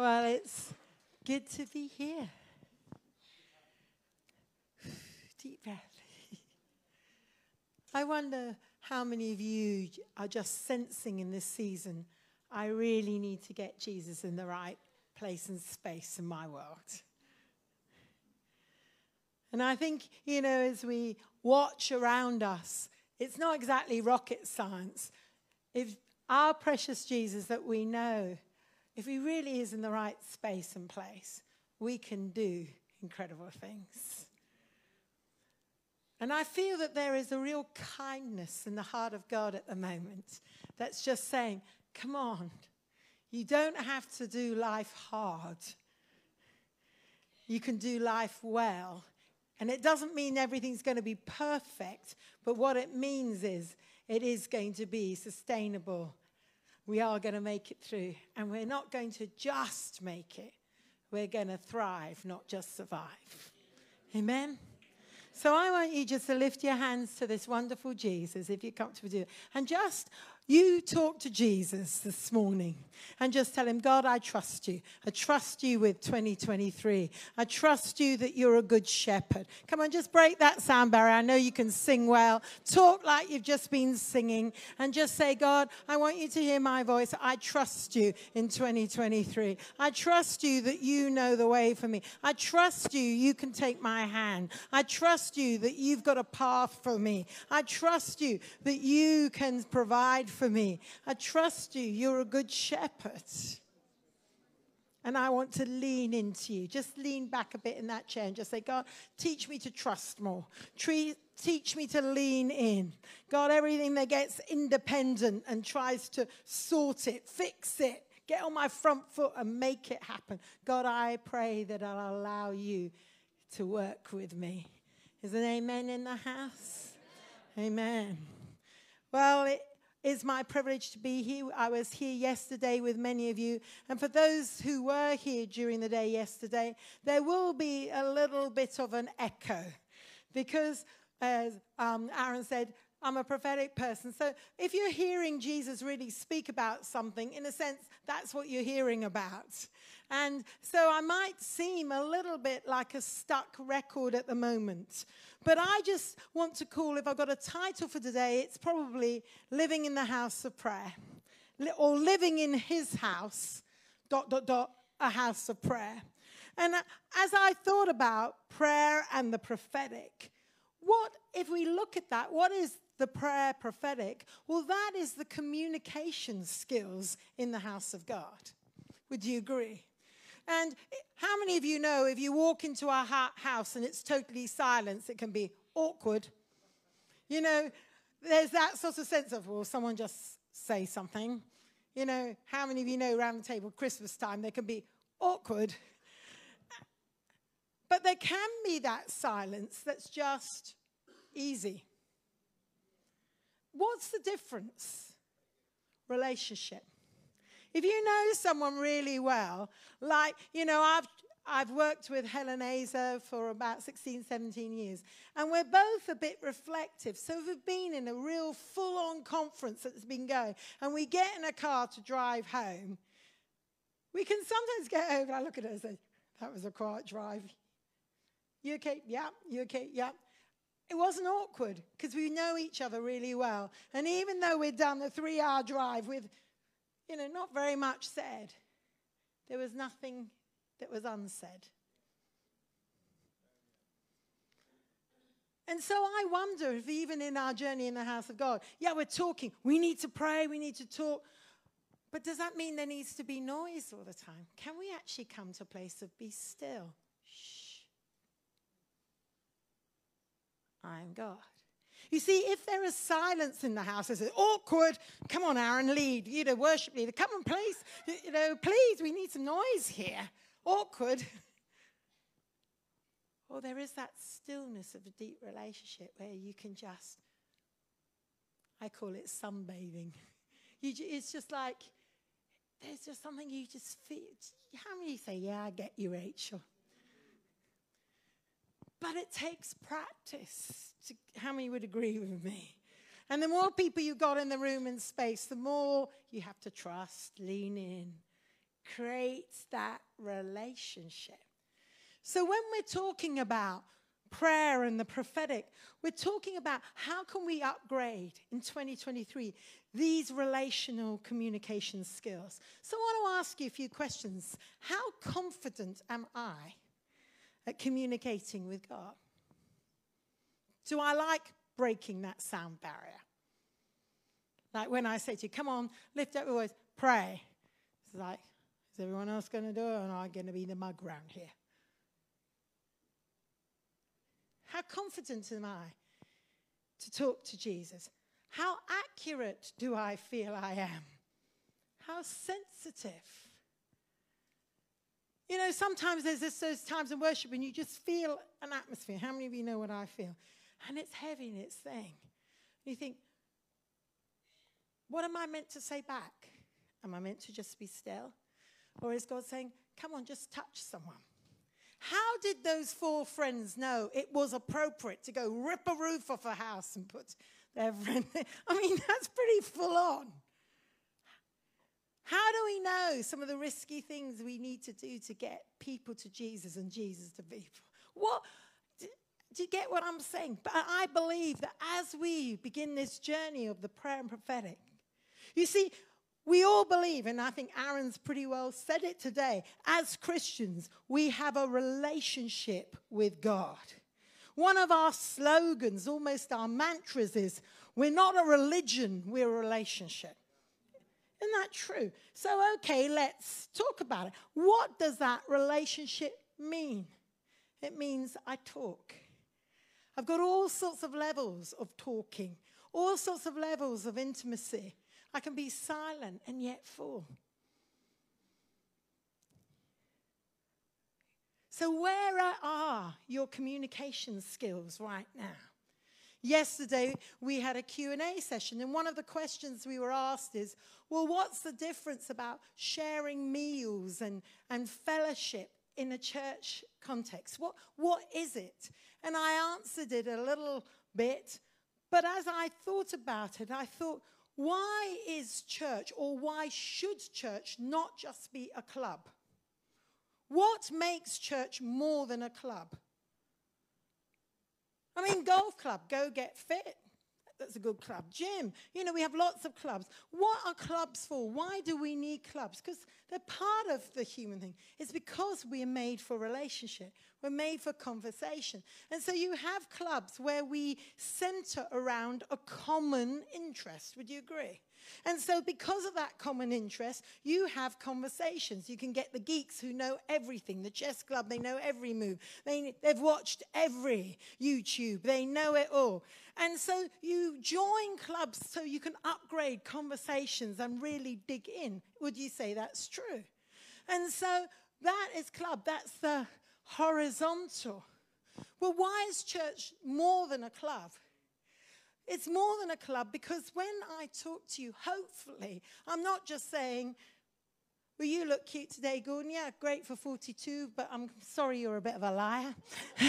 Well, it's good to be here. Deep breath. I wonder how many of you are just sensing in this season, I really need to get Jesus in the right place and space in my world. And I think, you know, as we watch around us, it's not exactly rocket science. If our precious Jesus that we know, if he really is in the right space and place, we can do incredible things. And I feel that there is a real kindness in the heart of God at the moment that's just saying, come on, you don't have to do life hard. You can do life well. And it doesn't mean everything's going to be perfect, but what it means is it is going to be sustainable. We are going to make it through. And we're not going to just make it, we're going to thrive, not just survive. Amen? So I want you just to lift your hands to this wonderful Jesus, if you're comfortable doing it, and just you talk to Jesus this morning and just tell him, God, I trust you. I trust you with 2023. I trust you that you're a good shepherd. Come on, just break that sound barrier. I know you can sing well. Talk like you've just been singing and just say, God, I want you to hear my voice. I trust you in 2023. I trust you that you know the way for me. I trust you, you can take my hand. I trust you that you've got a path for me. I trust you that you can provide for me. I trust you. You're a good shepherd. And I want to lean into you. Just lean back a bit in that chair and just say, God, teach me to trust more. teach me to lean in. God, everything that gets independent and tries to sort it, fix it, get on my front foot and make it happen. God, I pray that I'll allow you to work with me. Is an amen in the house? Amen. Well, it, it's my privilege to be here. I was here yesterday with many of you. And for those who were here during the day yesterday, there will be a little bit of an echo because, as um, Aaron said, I'm a prophetic person. So if you're hearing Jesus really speak about something, in a sense, that's what you're hearing about. And so I might seem a little bit like a stuck record at the moment. But I just want to call, if I've got a title for today, it's probably Living in the House of Prayer or Living in His House, dot, dot, dot, a house of prayer. And uh, as I thought about prayer and the prophetic, what, if we look at that, what is the prayer prophetic? Well, that is the communication skills in the house of God. Would you agree? And how many of you know if you walk into a house and it's totally silence, it can be awkward? You know, there's that sort of sense of, well, someone just say something. You know, how many of you know around the table, Christmas time, there can be awkward. But there can be that silence that's just easy. What's the difference? Relationship. If you know someone really well, like, you know, I've, I've worked with Helen Azer for about 16, 17 years, and we're both a bit reflective. So we've been in a real full on conference that's been going, and we get in a car to drive home, we can sometimes get over. I look at her and say, That was a quiet drive. You okay? Yeah. You okay? Yeah. It wasn't awkward because we know each other really well. And even though we'd done the three hour drive with you know, not very much said. There was nothing that was unsaid. And so I wonder if even in our journey in the house of God, yeah, we're talking, we need to pray, we need to talk. But does that mean there needs to be noise all the time? Can we actually come to a place of be still? I am God. You see, if there is silence in the house, it's awkward. Come on, Aaron, lead. You know, worship leader. Come on, please. You know, please, we need some noise here. Awkward. Or there is that stillness of a deep relationship where you can just, I call it sunbathing. You, it's just like, there's just something you just feel. How many say, Yeah, I get you, Rachel? But it takes practice. To, how many would agree with me? And the more people you got in the room and space, the more you have to trust, lean in, creates that relationship. So when we're talking about prayer and the prophetic, we're talking about how can we upgrade in 2023 these relational communication skills. So I want to ask you a few questions. How confident am I at communicating with God? Do I like breaking that sound barrier? Like when I say to you, come on, lift up your voice, pray. It's like, is everyone else going to do it or am I going to be the mug round here? How confident am I to talk to Jesus? How accurate do I feel I am? How sensitive? You know, sometimes there's this, those times in worship and you just feel an atmosphere. How many of you know what I feel? And it's heavy and it's thing. And you think, what am I meant to say back? Am I meant to just be still? Or is God saying, come on, just touch someone? How did those four friends know it was appropriate to go rip a roof off a house and put their friend there? I mean, that's pretty full on. How do we know some of the risky things we need to do to get people to Jesus and Jesus to people? What do you get what I'm saying? But I believe that as we begin this journey of the prayer and prophetic, you see, we all believe, and I think Aaron's pretty well said it today, as Christians, we have a relationship with God. One of our slogans, almost our mantras, is we're not a religion, we're a relationship. Isn't that true? So, okay, let's talk about it. What does that relationship mean? It means I talk. I've got all sorts of levels of talking, all sorts of levels of intimacy. I can be silent and yet full. So where are your communication skills right now? Yesterday we had a Q&A session and one of the questions we were asked is, well what's the difference about sharing meals and, and fellowship in a church context? What, what is it? And I answered it a little bit, but as I thought about it, I thought, why is church, or why should church not just be a club? What makes church more than a club? I mean, golf club, go get fit. That's a good club. Gym, you know, we have lots of clubs. What are clubs for? Why do we need clubs? Because they're part of the human thing. It's because we are made for relationship. We're made for conversation. And so you have clubs where we center around a common interest. Would you agree? And so, because of that common interest, you have conversations. You can get the geeks who know everything. The chess club, they know every move. They, they've watched every YouTube, they know it all. And so, you join clubs so you can upgrade conversations and really dig in. Would you say that's true? And so, that is club, that's the horizontal. Well, why is church more than a club? It's more than a club because when I talk to you, hopefully, I'm not just saying, well, you look cute today, Gordon. Yeah, great for 42, but I'm sorry you're a bit of a liar.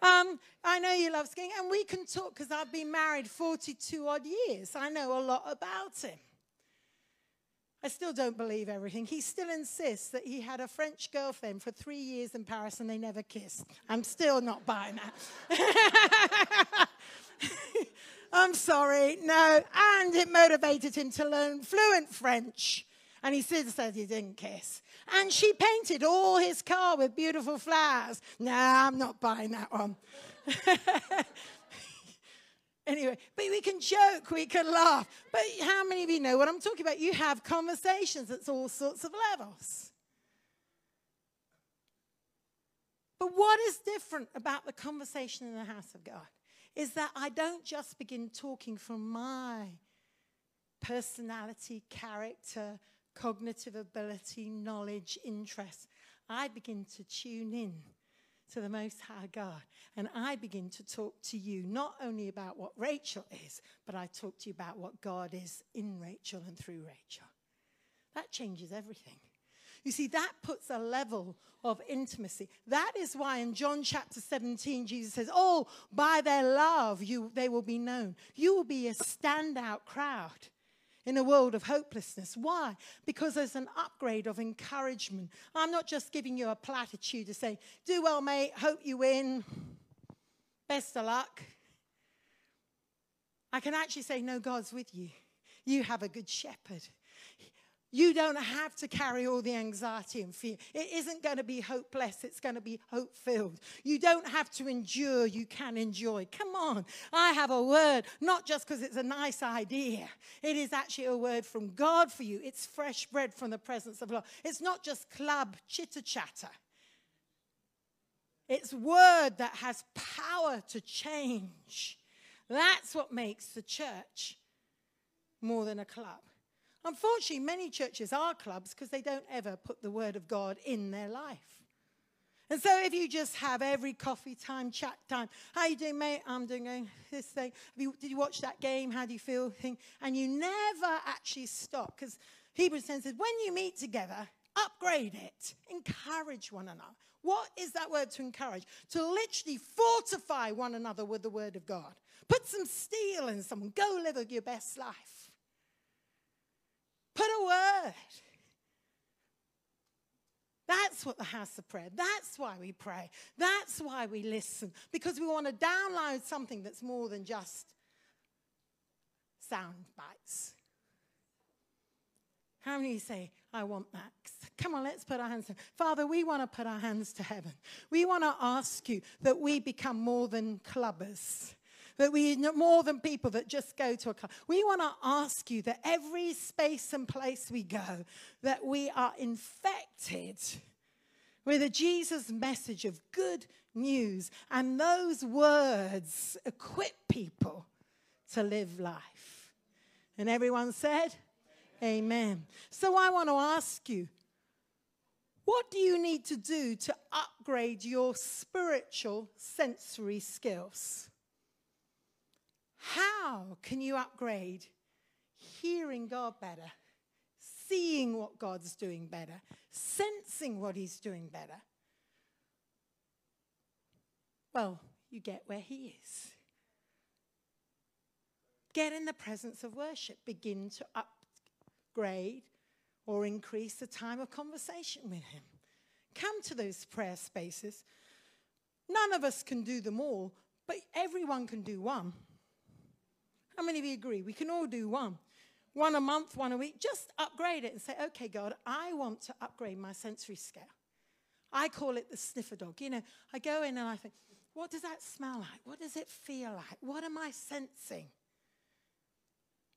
um, I know you love skiing, and we can talk because I've been married 42 odd years. I know a lot about him. I still don't believe everything. He still insists that he had a French girlfriend for three years in Paris and they never kissed. I'm still not buying that. I'm sorry, no. And it motivated him to learn fluent French. And he still said he didn't kiss. And she painted all his car with beautiful flowers. No, I'm not buying that one. Anyway, but we can joke, we can laugh. But how many of you know what I'm talking about? You have conversations at all sorts of levels. But what is different about the conversation in the house of God is that I don't just begin talking from my personality, character, cognitive ability, knowledge, interest. I begin to tune in to the Most High God. And I begin to talk to you not only about what Rachel is, but I talk to you about what God is in Rachel and through Rachel. That changes everything. You see, that puts a level of intimacy. That is why in John chapter 17, Jesus says, Oh, by their love, you, they will be known. You will be a standout crowd. in a world of hopelessness. Why? Because there's an upgrade of encouragement. I'm not just giving you a platitude to say, do well, mate, hope you win, best of luck. I can actually say, no, God's with you. You have a good shepherd. You don't have to carry all the anxiety and fear. It isn't going to be hopeless, it's going to be hope filled. You don't have to endure, you can enjoy. Come on, I have a word, not just because it's a nice idea. It is actually a word from God for you. It's fresh bread from the presence of God. It's not just club chitter chatter. It's word that has power to change. That's what makes the church more than a club. Unfortunately, many churches are clubs because they don't ever put the word of God in their life. And so if you just have every coffee time, chat time, how you doing, mate? I'm doing this thing. You, did you watch that game? How do you feel? Thing, and you never actually stop because Hebrews 10 says when you meet together, upgrade it, encourage one another. What is that word to encourage? To literally fortify one another with the word of God. Put some steel in someone. Go live your best life. Put a word. That's what the house of prayer. That's why we pray. That's why we listen. Because we want to download something that's more than just sound bites. How many say, I want that? Come on, let's put our hands. To, Father, we want to put our hands to heaven. We want to ask you that we become more than clubbers that we more than people that just go to a club. We want to ask you that every space and place we go, that we are infected with a Jesus message of good news, and those words equip people to live life. And everyone said, Amen. So I want to ask you, what do you need to do to upgrade your spiritual sensory skills? How can you upgrade hearing God better, seeing what God's doing better, sensing what He's doing better? Well, you get where He is. Get in the presence of worship. Begin to upgrade or increase the time of conversation with Him. Come to those prayer spaces. None of us can do them all, but everyone can do one. How many of you agree? We can all do one. One a month, one a week. Just upgrade it and say, okay, God, I want to upgrade my sensory scale. I call it the sniffer dog. You know, I go in and I think, what does that smell like? What does it feel like? What am I sensing?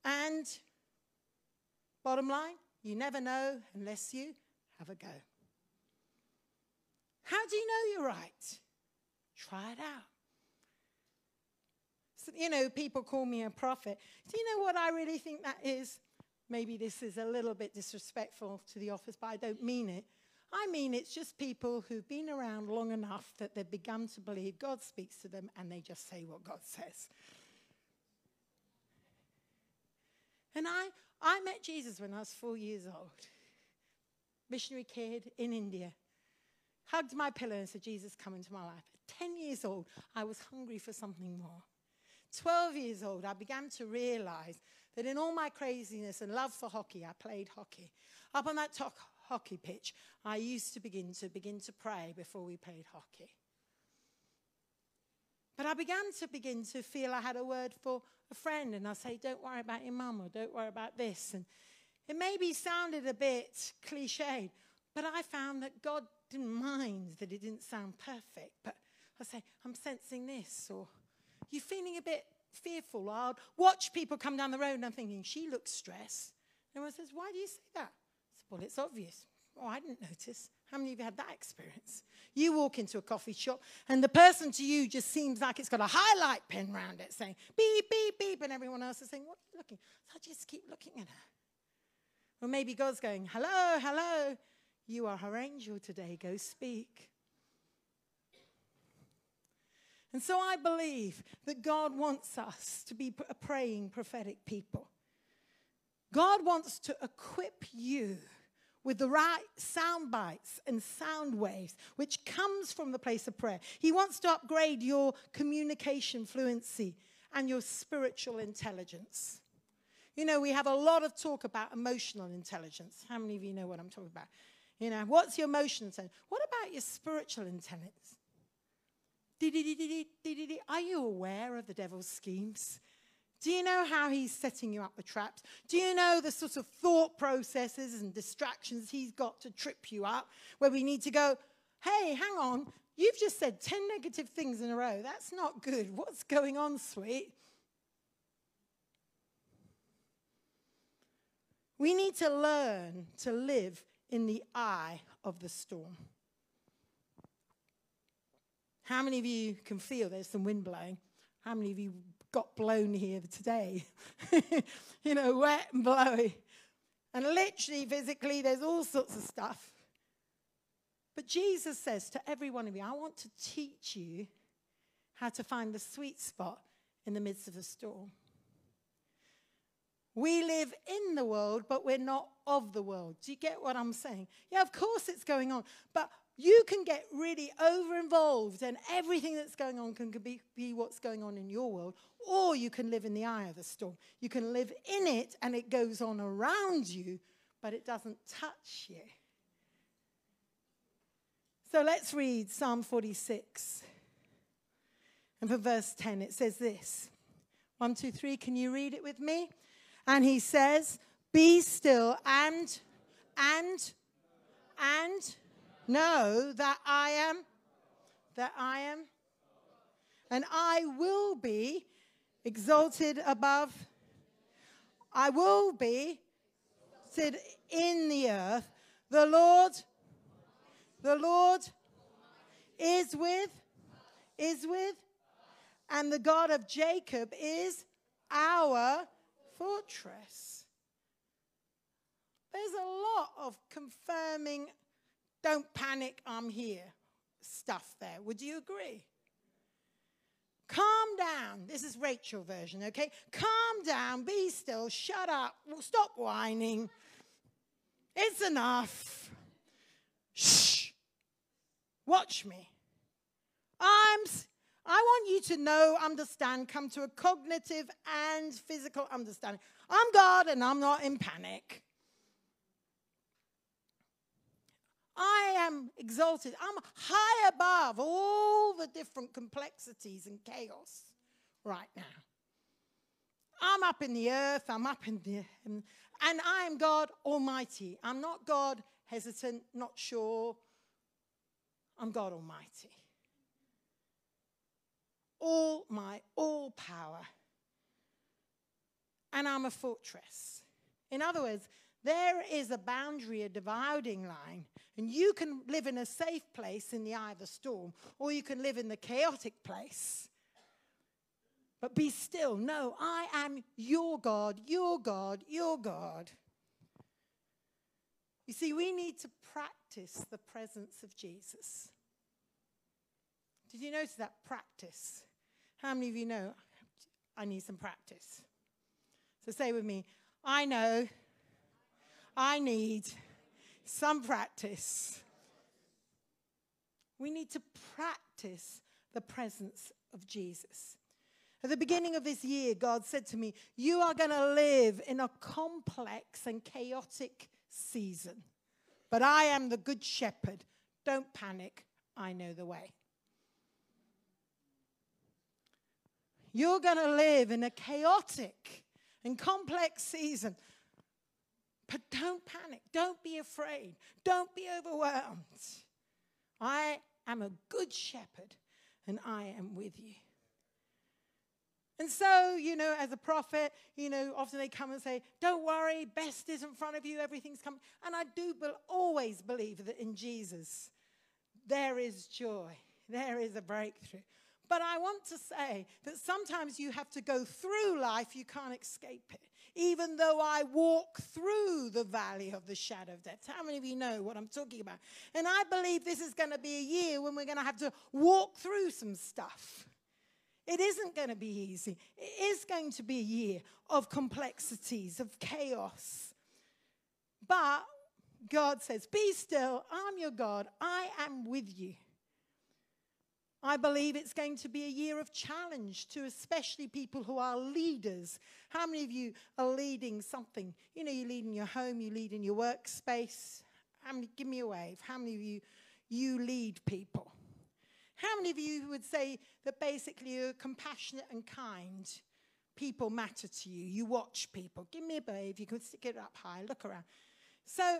And bottom line, you never know unless you have a go. How do you know you're right? Try it out you know, people call me a prophet. Do you know what I really think that is? Maybe this is a little bit disrespectful to the office, but I don't mean it. I mean, it's just people who've been around long enough that they've begun to believe God speaks to them and they just say what God says. And I, I met Jesus when I was four years old. Missionary kid in India. Hugged my pillow and said, Jesus, come into my life. At 10 years old, I was hungry for something more. 12 years old, I began to realize that in all my craziness and love for hockey, I played hockey. Up on that hockey pitch, I used to begin to begin to pray before we played hockey. But I began to begin to feel I had a word for a friend, and I say, "Don't worry about your mum," or "Don't worry about this." And it maybe sounded a bit cliched, but I found that God didn't mind that it didn't sound perfect. But I say, "I'm sensing this," or you're feeling a bit fearful. I'll watch people come down the road and I'm thinking, she looks stressed. And everyone says, why do you say that? Said, well, it's obvious. Oh, I didn't notice. How many of you had that experience? You walk into a coffee shop and the person to you just seems like it's got a highlight pen around it saying beep, beep, beep, and everyone else is saying, What are you looking? So I just keep looking at her. Or maybe God's going, Hello, hello. You are her angel today. Go speak. And so I believe that God wants us to be a praying prophetic people. God wants to equip you with the right sound bites and sound waves, which comes from the place of prayer. He wants to upgrade your communication fluency and your spiritual intelligence. You know, we have a lot of talk about emotional intelligence. How many of you know what I'm talking about? You know, what's your emotional intelligence? What about your spiritual intelligence? Are you aware of the devil's schemes? Do you know how he's setting you up with traps? Do you know the sort of thought processes and distractions he's got to trip you up? Where we need to go, hey, hang on, you've just said 10 negative things in a row. That's not good. What's going on, sweet? We need to learn to live in the eye of the storm. How many of you can feel there's some wind blowing? How many of you got blown here today? you know, wet and blowy. And literally, physically, there's all sorts of stuff. But Jesus says to every one of you, I want to teach you how to find the sweet spot in the midst of the storm. We live in the world, but we're not of the world. Do you get what I'm saying? Yeah, of course it's going on. But you can get really over involved, and everything that's going on can be, be what's going on in your world. Or you can live in the eye of the storm. You can live in it, and it goes on around you, but it doesn't touch you. So let's read Psalm 46. And for verse 10, it says this One, two, three. Can you read it with me? And he says, Be still and, and, and know that I am, that I am, and I will be exalted above, I will be sit in the earth. The Lord, the Lord is with, is with, and the God of Jacob is our fortress. There's a lot of confirming, don't panic, I'm here stuff there. Would you agree? Calm down. This is Rachel version, okay? Calm down, be still, shut up, stop whining. It's enough. Shh. Watch me. I'm I want you to know, understand, come to a cognitive and physical understanding. I'm God and I'm not in panic. I am exalted. I'm high above all the different complexities and chaos right now. I'm up in the earth, I'm up in the, and I am God Almighty. I'm not God hesitant, not sure. I'm God Almighty all my all power. And I'm a fortress. In other words, there is a boundary, a dividing line, and you can live in a safe place in the eye of the storm, or you can live in the chaotic place. But be still. No, I am your God, your God, your God. You see, we need to practice the presence of Jesus. Did you notice that practice? How many of you know I need some practice? So say with me, I know I need some practice. We need to practice the presence of Jesus. At the beginning of this year, God said to me, You are going to live in a complex and chaotic season, but I am the good shepherd. Don't panic, I know the way. You're going to live in a chaotic and complex season. But don't panic. Don't be afraid. Don't be overwhelmed. I am a good shepherd and I am with you. And so, you know, as a prophet, you know, often they come and say, Don't worry, best is in front of you, everything's coming. And I do be- always believe that in Jesus, there is joy, there is a breakthrough. But I want to say that sometimes you have to go through life, you can't escape it. Even though I walk through the valley of the shadow of death. How many of you know what I'm talking about? And I believe this is going to be a year when we're going to have to walk through some stuff. It isn't going to be easy. It is going to be a year of complexities, of chaos. But God says, Be still, I'm your God, I am with you. I believe it's going to be a year of challenge to especially people who are leaders. How many of you are leading something? You know, you lead in your home, you lead in your workspace. How many, give me a wave. How many of you, you lead people? How many of you would say that basically you're compassionate and kind? People matter to you. You watch people. Give me a wave. You can stick it up high. Look around. So,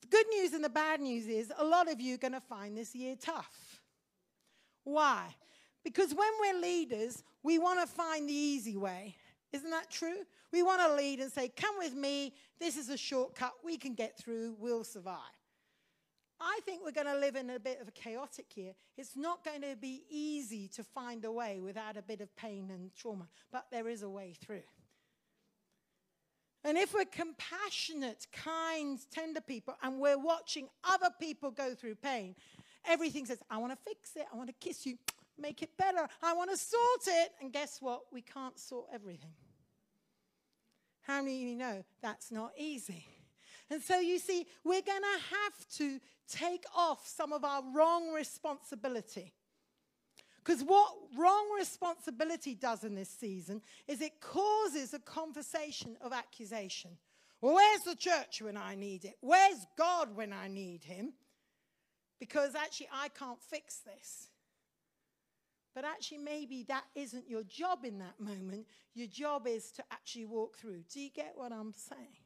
the good news and the bad news is a lot of you are going to find this year tough. Why? Because when we're leaders, we want to find the easy way. Isn't that true? We want to lead and say, Come with me. This is a shortcut. We can get through. We'll survive. I think we're going to live in a bit of a chaotic year. It's not going to be easy to find a way without a bit of pain and trauma, but there is a way through. And if we're compassionate, kind, tender people, and we're watching other people go through pain, everything says, I want to fix it. I want to kiss you, make it better. I want to sort it. And guess what? We can't sort everything. How many of you know that's not easy? And so you see, we're going to have to take off some of our wrong responsibility. Because what wrong responsibility does in this season is it causes a conversation of accusation. Well, where's the church when I need it? Where's God when I need him? Because actually, I can't fix this. But actually, maybe that isn't your job in that moment. Your job is to actually walk through. Do you get what I'm saying?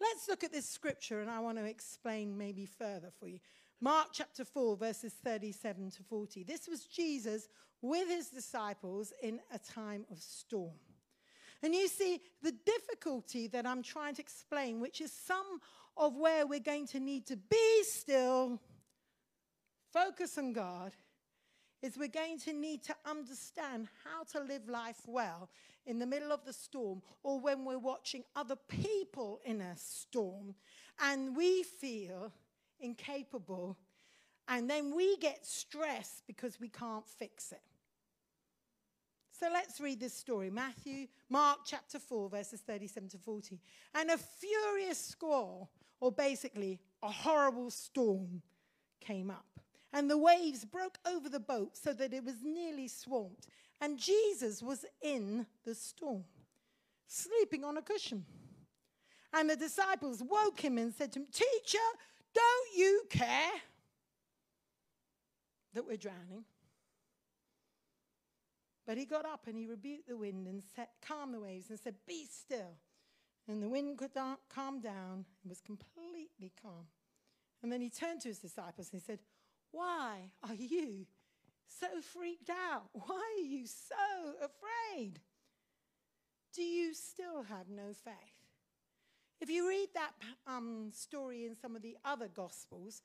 Let's look at this scripture, and I want to explain maybe further for you. Mark chapter 4, verses 37 to 40. This was Jesus with his disciples in a time of storm. And you see, the difficulty that I'm trying to explain, which is some of where we're going to need to be still, focus on God, is we're going to need to understand how to live life well in the middle of the storm or when we're watching other people in a storm and we feel incapable, and then we get stressed because we can't fix it. So let's read this story Matthew, Mark chapter 4, verses 37 to 40. And a furious squall, or basically a horrible storm, came up. And the waves broke over the boat so that it was nearly swamped. And Jesus was in the storm, sleeping on a cushion. And the disciples woke him and said to him, Teacher, don't you care that we're drowning? But he got up and he rebuked the wind and set, calmed the waves and said, Be still. And the wind could calm down and was completely calm. And then he turned to his disciples and he said, Why are you so freaked out? Why are you so afraid? Do you still have no faith? If you read that um, story in some of the other Gospels,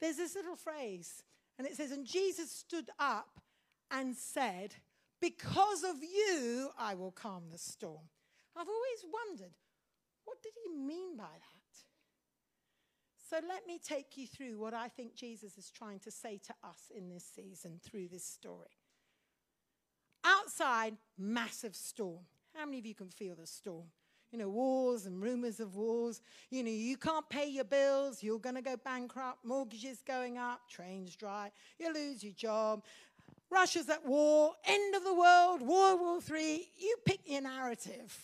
there's this little phrase, and it says, And Jesus stood up and said, Because of you, I will calm the storm. I've always wondered, what did he mean by that? So let me take you through what I think Jesus is trying to say to us in this season through this story. Outside, massive storm. How many of you can feel the storm? you know, wars and rumors of wars. You know, you can't pay your bills, you're going to go bankrupt, mortgages going up, trains dry, you lose your job. Russia's at war, end of the world, World War III. You pick your narrative.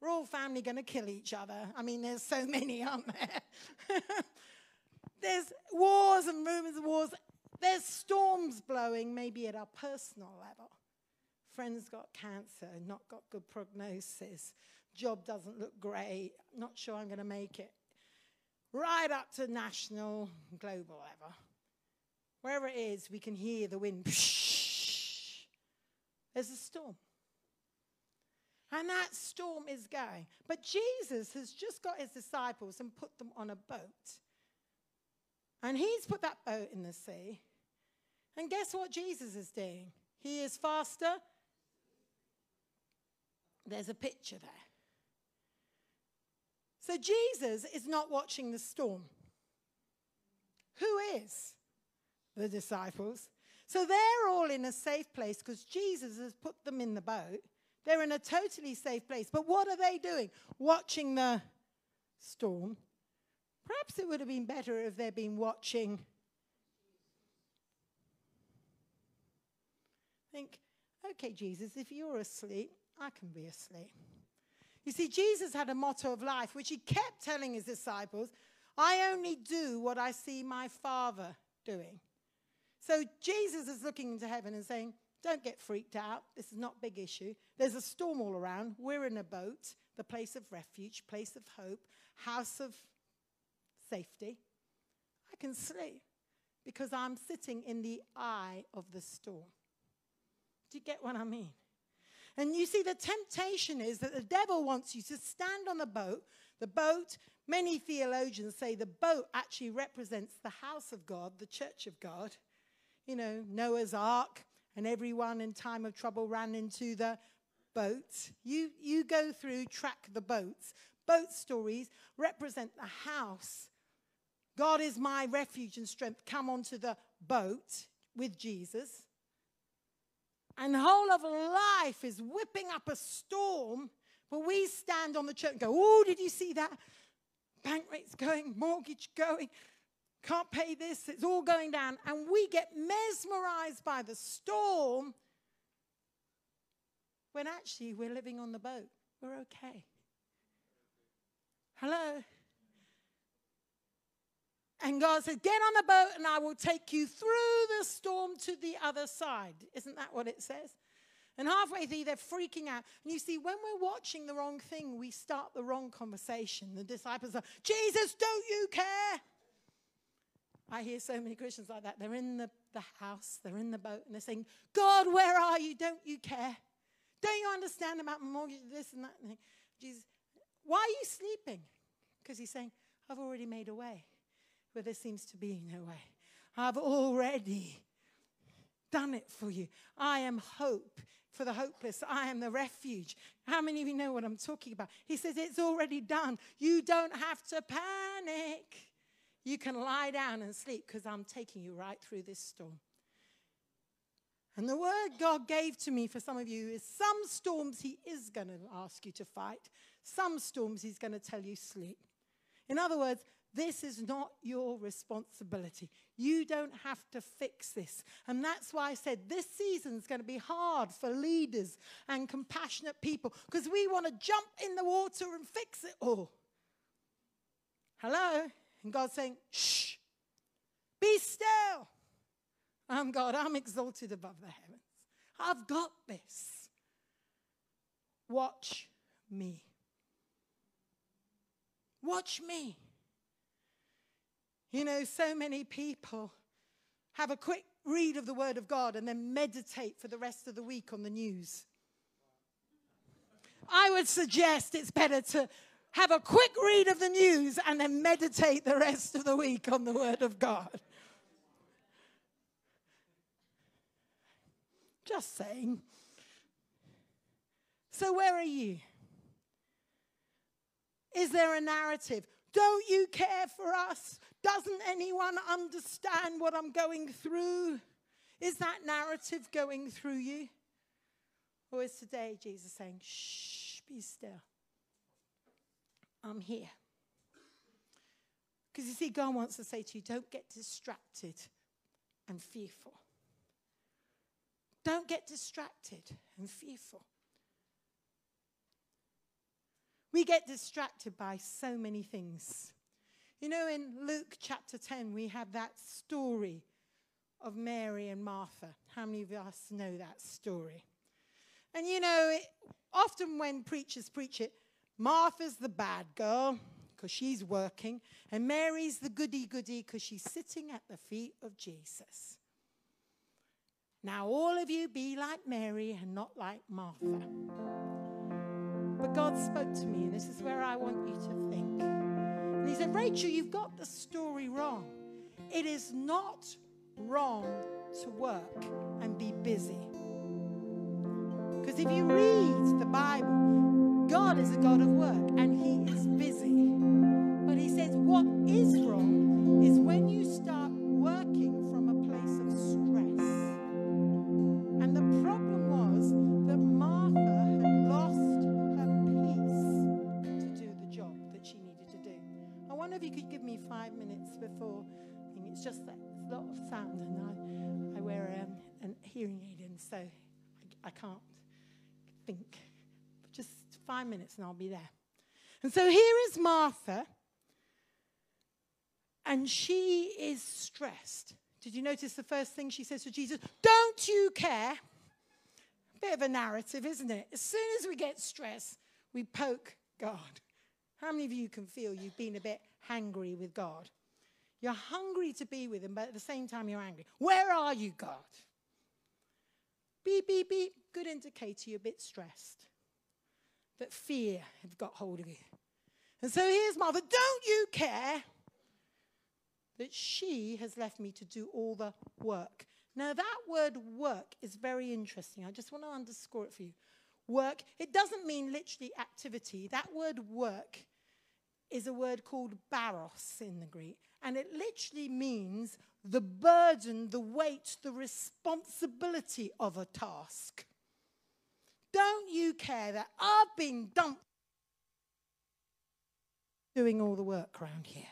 Royal family going to kill each other. I mean, there's so many, aren't there? there's wars and rumors of wars. There's storms blowing, maybe at our personal level. Friends got cancer, not got good prognosis job doesn't look great, not sure I'm going to make it. Right up to national, global level. Wherever it is, we can hear the wind. There's a storm. And that storm is going. But Jesus has just got his disciples and put them on a boat. And he's put that boat in the sea. And guess what Jesus is doing? He is faster. There's a picture there. So Jesus is not watching the storm. Who is? The disciples. So they're all in a safe place because Jesus has put them in the boat. They're in a totally safe place. But what are they doing? Watching the storm. Perhaps it would have been better if they'd been watching think, okay, Jesus, if you're asleep, I can be asleep. You see, Jesus had a motto of life which he kept telling his disciples I only do what I see my Father doing. So Jesus is looking into heaven and saying, Don't get freaked out. This is not a big issue. There's a storm all around. We're in a boat, the place of refuge, place of hope, house of safety. I can sleep because I'm sitting in the eye of the storm. Do you get what I mean? And you see, the temptation is that the devil wants you to stand on the boat. The boat, many theologians say the boat actually represents the house of God, the church of God. You know, Noah's ark, and everyone in time of trouble ran into the boat. You, you go through, track the boats. Boat stories represent the house. God is my refuge and strength. Come onto the boat with Jesus. And the whole of life is whipping up a storm, but we stand on the church and go, Oh, did you see that? Bank rates going, mortgage going, can't pay this, it's all going down. And we get mesmerized by the storm when actually we're living on the boat. We're okay. Hello? And God said, Get on the boat and I will take you through the storm to the other side. Isn't that what it says? And halfway through, they're freaking out. And you see, when we're watching the wrong thing, we start the wrong conversation. The disciples are, Jesus, don't you care? I hear so many Christians like that. They're in the, the house, they're in the boat, and they're saying, God, where are you? Don't you care? Don't you understand about mortgage, this and that? And Jesus, why are you sleeping? Because he's saying, I've already made a way where there seems to be no way. I've already done it for you. I am hope for the hopeless. I am the refuge. How many of you know what I'm talking about? He says, It's already done. You don't have to panic. You can lie down and sleep because I'm taking you right through this storm. And the word God gave to me for some of you is some storms He is going to ask you to fight, some storms He's going to tell you sleep. In other words, this is not your responsibility. You don't have to fix this. And that's why I said this season is going to be hard for leaders and compassionate people because we want to jump in the water and fix it all. Hello? And God's saying, shh, be still. I'm God, I'm exalted above the heavens. I've got this. Watch me. Watch me. You know, so many people have a quick read of the Word of God and then meditate for the rest of the week on the news. I would suggest it's better to have a quick read of the news and then meditate the rest of the week on the Word of God. Just saying. So, where are you? Is there a narrative? Don't you care for us? Doesn't anyone understand what I'm going through? Is that narrative going through you? Or is today Jesus saying, shh, be still? I'm here. Because you see, God wants to say to you, don't get distracted and fearful. Don't get distracted and fearful. We get distracted by so many things. You know, in Luke chapter 10, we have that story of Mary and Martha. How many of us know that story? And you know, it, often when preachers preach it, Martha's the bad girl because she's working, and Mary's the goody goody because she's sitting at the feet of Jesus. Now, all of you be like Mary and not like Martha. But God spoke to me, and this is where I want you to think. And He said, Rachel, you've got the story wrong. It is not wrong to work and be busy. Because if you read the Bible, God is a God of work and He is busy. But He says, what is wrong is when you start working from a place of stress. And the problem was that Martha had lost her peace to do the job that she needed to do. I wonder if you could give me five minutes before. I it's just that it's a lot of sound, and I, I wear um, a hearing aid in, so I can't think. Just five minutes and I'll be there. And so here is Martha, and she is stressed. Did you notice the first thing she says to Jesus? Don't you care? Bit of a narrative, isn't it? As soon as we get stressed, we poke God. How many of you can feel you've been a bit hangry with God? You're hungry to be with Him, but at the same time, you're angry. Where are you, God? Beep, beep, beep. Good indicator you're a bit stressed. That fear has got hold of you. And so here's Martha. Don't you care that she has left me to do all the work? Now, that word work is very interesting. I just want to underscore it for you. Work, it doesn't mean literally activity. That word work is a word called baros in the Greek, and it literally means the burden, the weight, the responsibility of a task. Don't you care that I've been dumped doing all the work around here?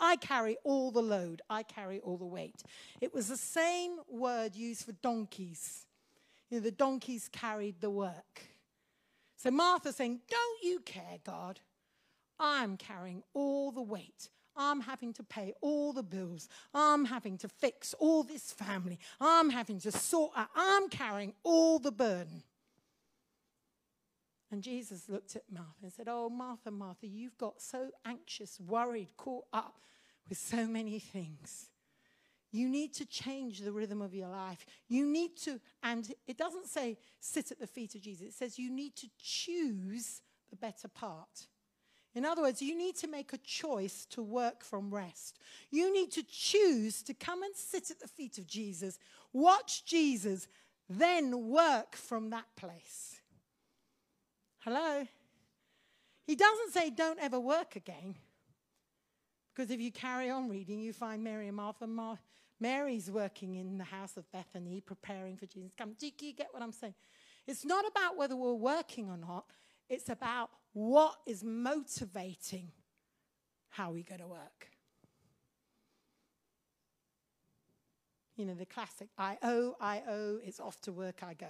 I carry all the load, I carry all the weight. It was the same word used for donkeys. You know, the donkeys carried the work. So Martha saying, Don't you care, God? I'm carrying all the weight. I'm having to pay all the bills. I'm having to fix all this family. I'm having to sort out. I'm carrying all the burden. And Jesus looked at Martha and said, Oh, Martha, Martha, you've got so anxious, worried, caught up with so many things. You need to change the rhythm of your life. You need to, and it doesn't say sit at the feet of Jesus, it says you need to choose the better part. In other words, you need to make a choice to work from rest. You need to choose to come and sit at the feet of Jesus, watch Jesus, then work from that place. Hello? He doesn't say don't ever work again. Because if you carry on reading, you find Mary and Martha. Mar- Mary's working in the house of Bethany, preparing for Jesus. Come, do you get what I'm saying? It's not about whether we're working or not. It's about what is motivating how we go to work. You know, the classic I owe, I owe, it's off to work I go.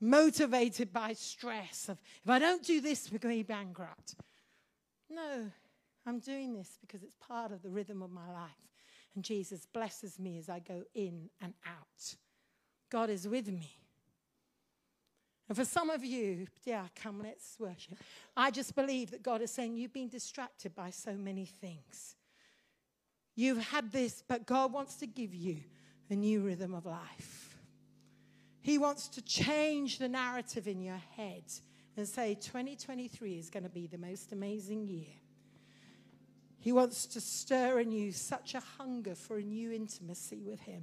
Motivated by stress of if I don't do this, we're going to be bankrupt. No, I'm doing this because it's part of the rhythm of my life. And Jesus blesses me as I go in and out. God is with me. And for some of you, yeah, come, let's worship. I just believe that God is saying you've been distracted by so many things. You've had this, but God wants to give you a new rhythm of life. He wants to change the narrative in your head and say 2023 is going to be the most amazing year. He wants to stir in you such a hunger for a new intimacy with Him.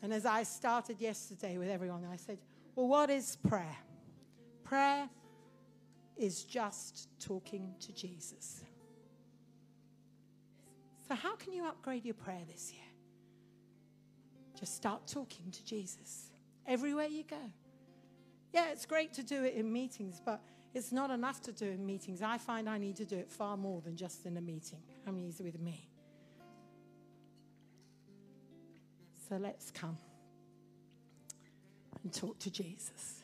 And as I started yesterday with everyone, I said, Well, what is prayer? Prayer is just talking to Jesus. So, how can you upgrade your prayer this year? Just start talking to Jesus everywhere you go. Yeah, it's great to do it in meetings, but it's not enough to do in meetings. I find I need to do it far more than just in a meeting. How many is with me? So let's come and talk to Jesus.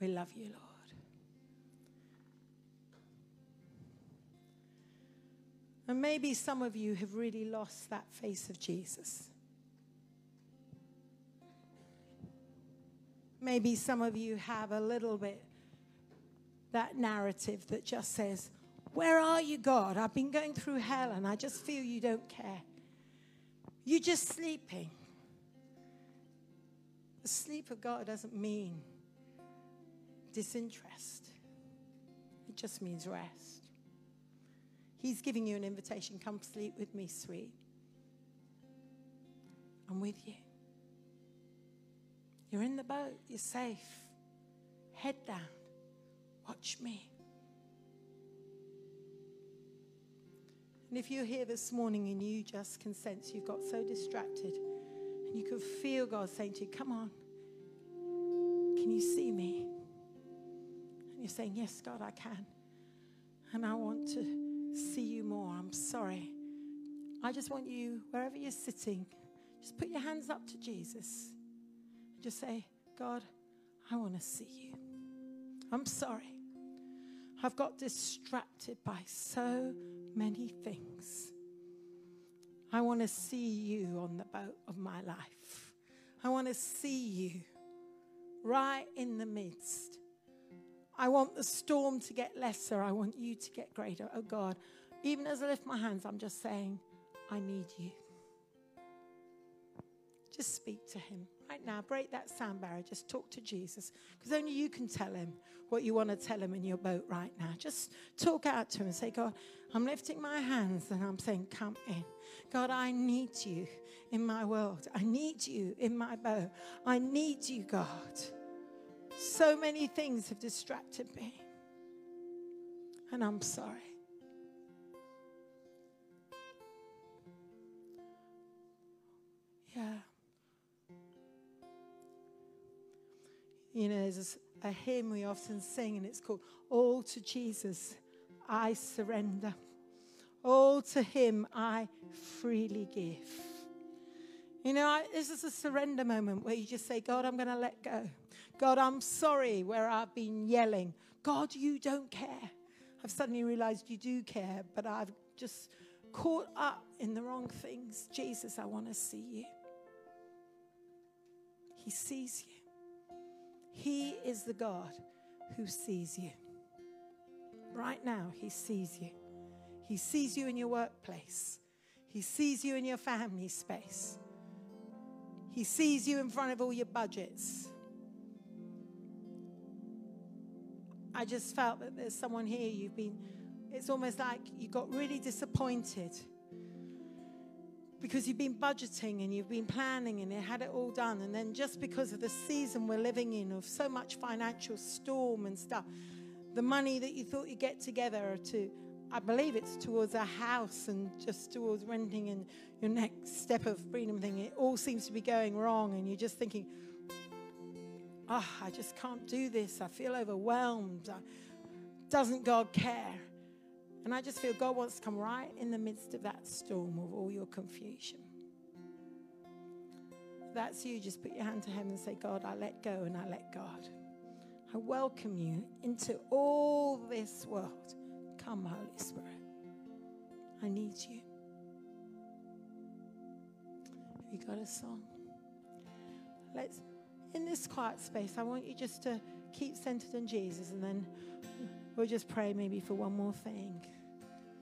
We love you, Lord. And maybe some of you have really lost that face of Jesus. Maybe some of you have a little bit that narrative that just says, Where are you, God? I've been going through hell and I just feel you don't care. You're just sleeping. The sleep of God doesn't mean disinterest, it just means rest. He's giving you an invitation come sleep with me, sweet. I'm with you. You're in the boat, you're safe. Head down, watch me. And if you're here this morning and you just can sense you've got so distracted, and you can feel God saying to you, Come on, can you see me? And you're saying, Yes, God, I can. And I want to see you more. I'm sorry. I just want you, wherever you're sitting, just put your hands up to Jesus. And Just say, God, I want to see you. I'm sorry. I've got distracted by so many things. I want to see you on the boat of my life. I want to see you right in the midst. I want the storm to get lesser. I want you to get greater. Oh God, even as I lift my hands, I'm just saying, I need you. Just speak to him right now. Break that sound barrier. Just talk to Jesus because only you can tell him what you want to tell him in your boat right now. Just talk out to him and say, God, I'm lifting my hands and I'm saying, Come in. God, I need you in my world. I need you in my boat. I need you, God. So many things have distracted me. And I'm sorry. Yeah. You know, there's a hymn we often sing, and it's called All to Jesus I Surrender. All to Him I freely give. You know, I, this is a surrender moment where you just say, God, I'm going to let go. God, I'm sorry where I've been yelling. God, you don't care. I've suddenly realized you do care, but I've just caught up in the wrong things. Jesus, I want to see you. He sees you. He is the God who sees you. Right now, He sees you. He sees you in your workplace, He sees you in your family space, He sees you in front of all your budgets. I just felt that there's someone here, you've been, it's almost like you got really disappointed because you've been budgeting and you've been planning and you had it all done. And then just because of the season we're living in of so much financial storm and stuff, the money that you thought you'd get together to, I believe it's towards a house and just towards renting and your next step of freedom thing, it all seems to be going wrong. And you're just thinking, oh, I just can't do this. I feel overwhelmed. Doesn't God care? And I just feel God wants to come right in the midst of that storm of all your confusion. That's you, just put your hand to heaven and say, God, I let go and I let God. I welcome you into all this world. Come, Holy Spirit. I need you. Have you got a song? Let's, in this quiet space, I want you just to keep centered on Jesus and then We'll just pray maybe for one more thing.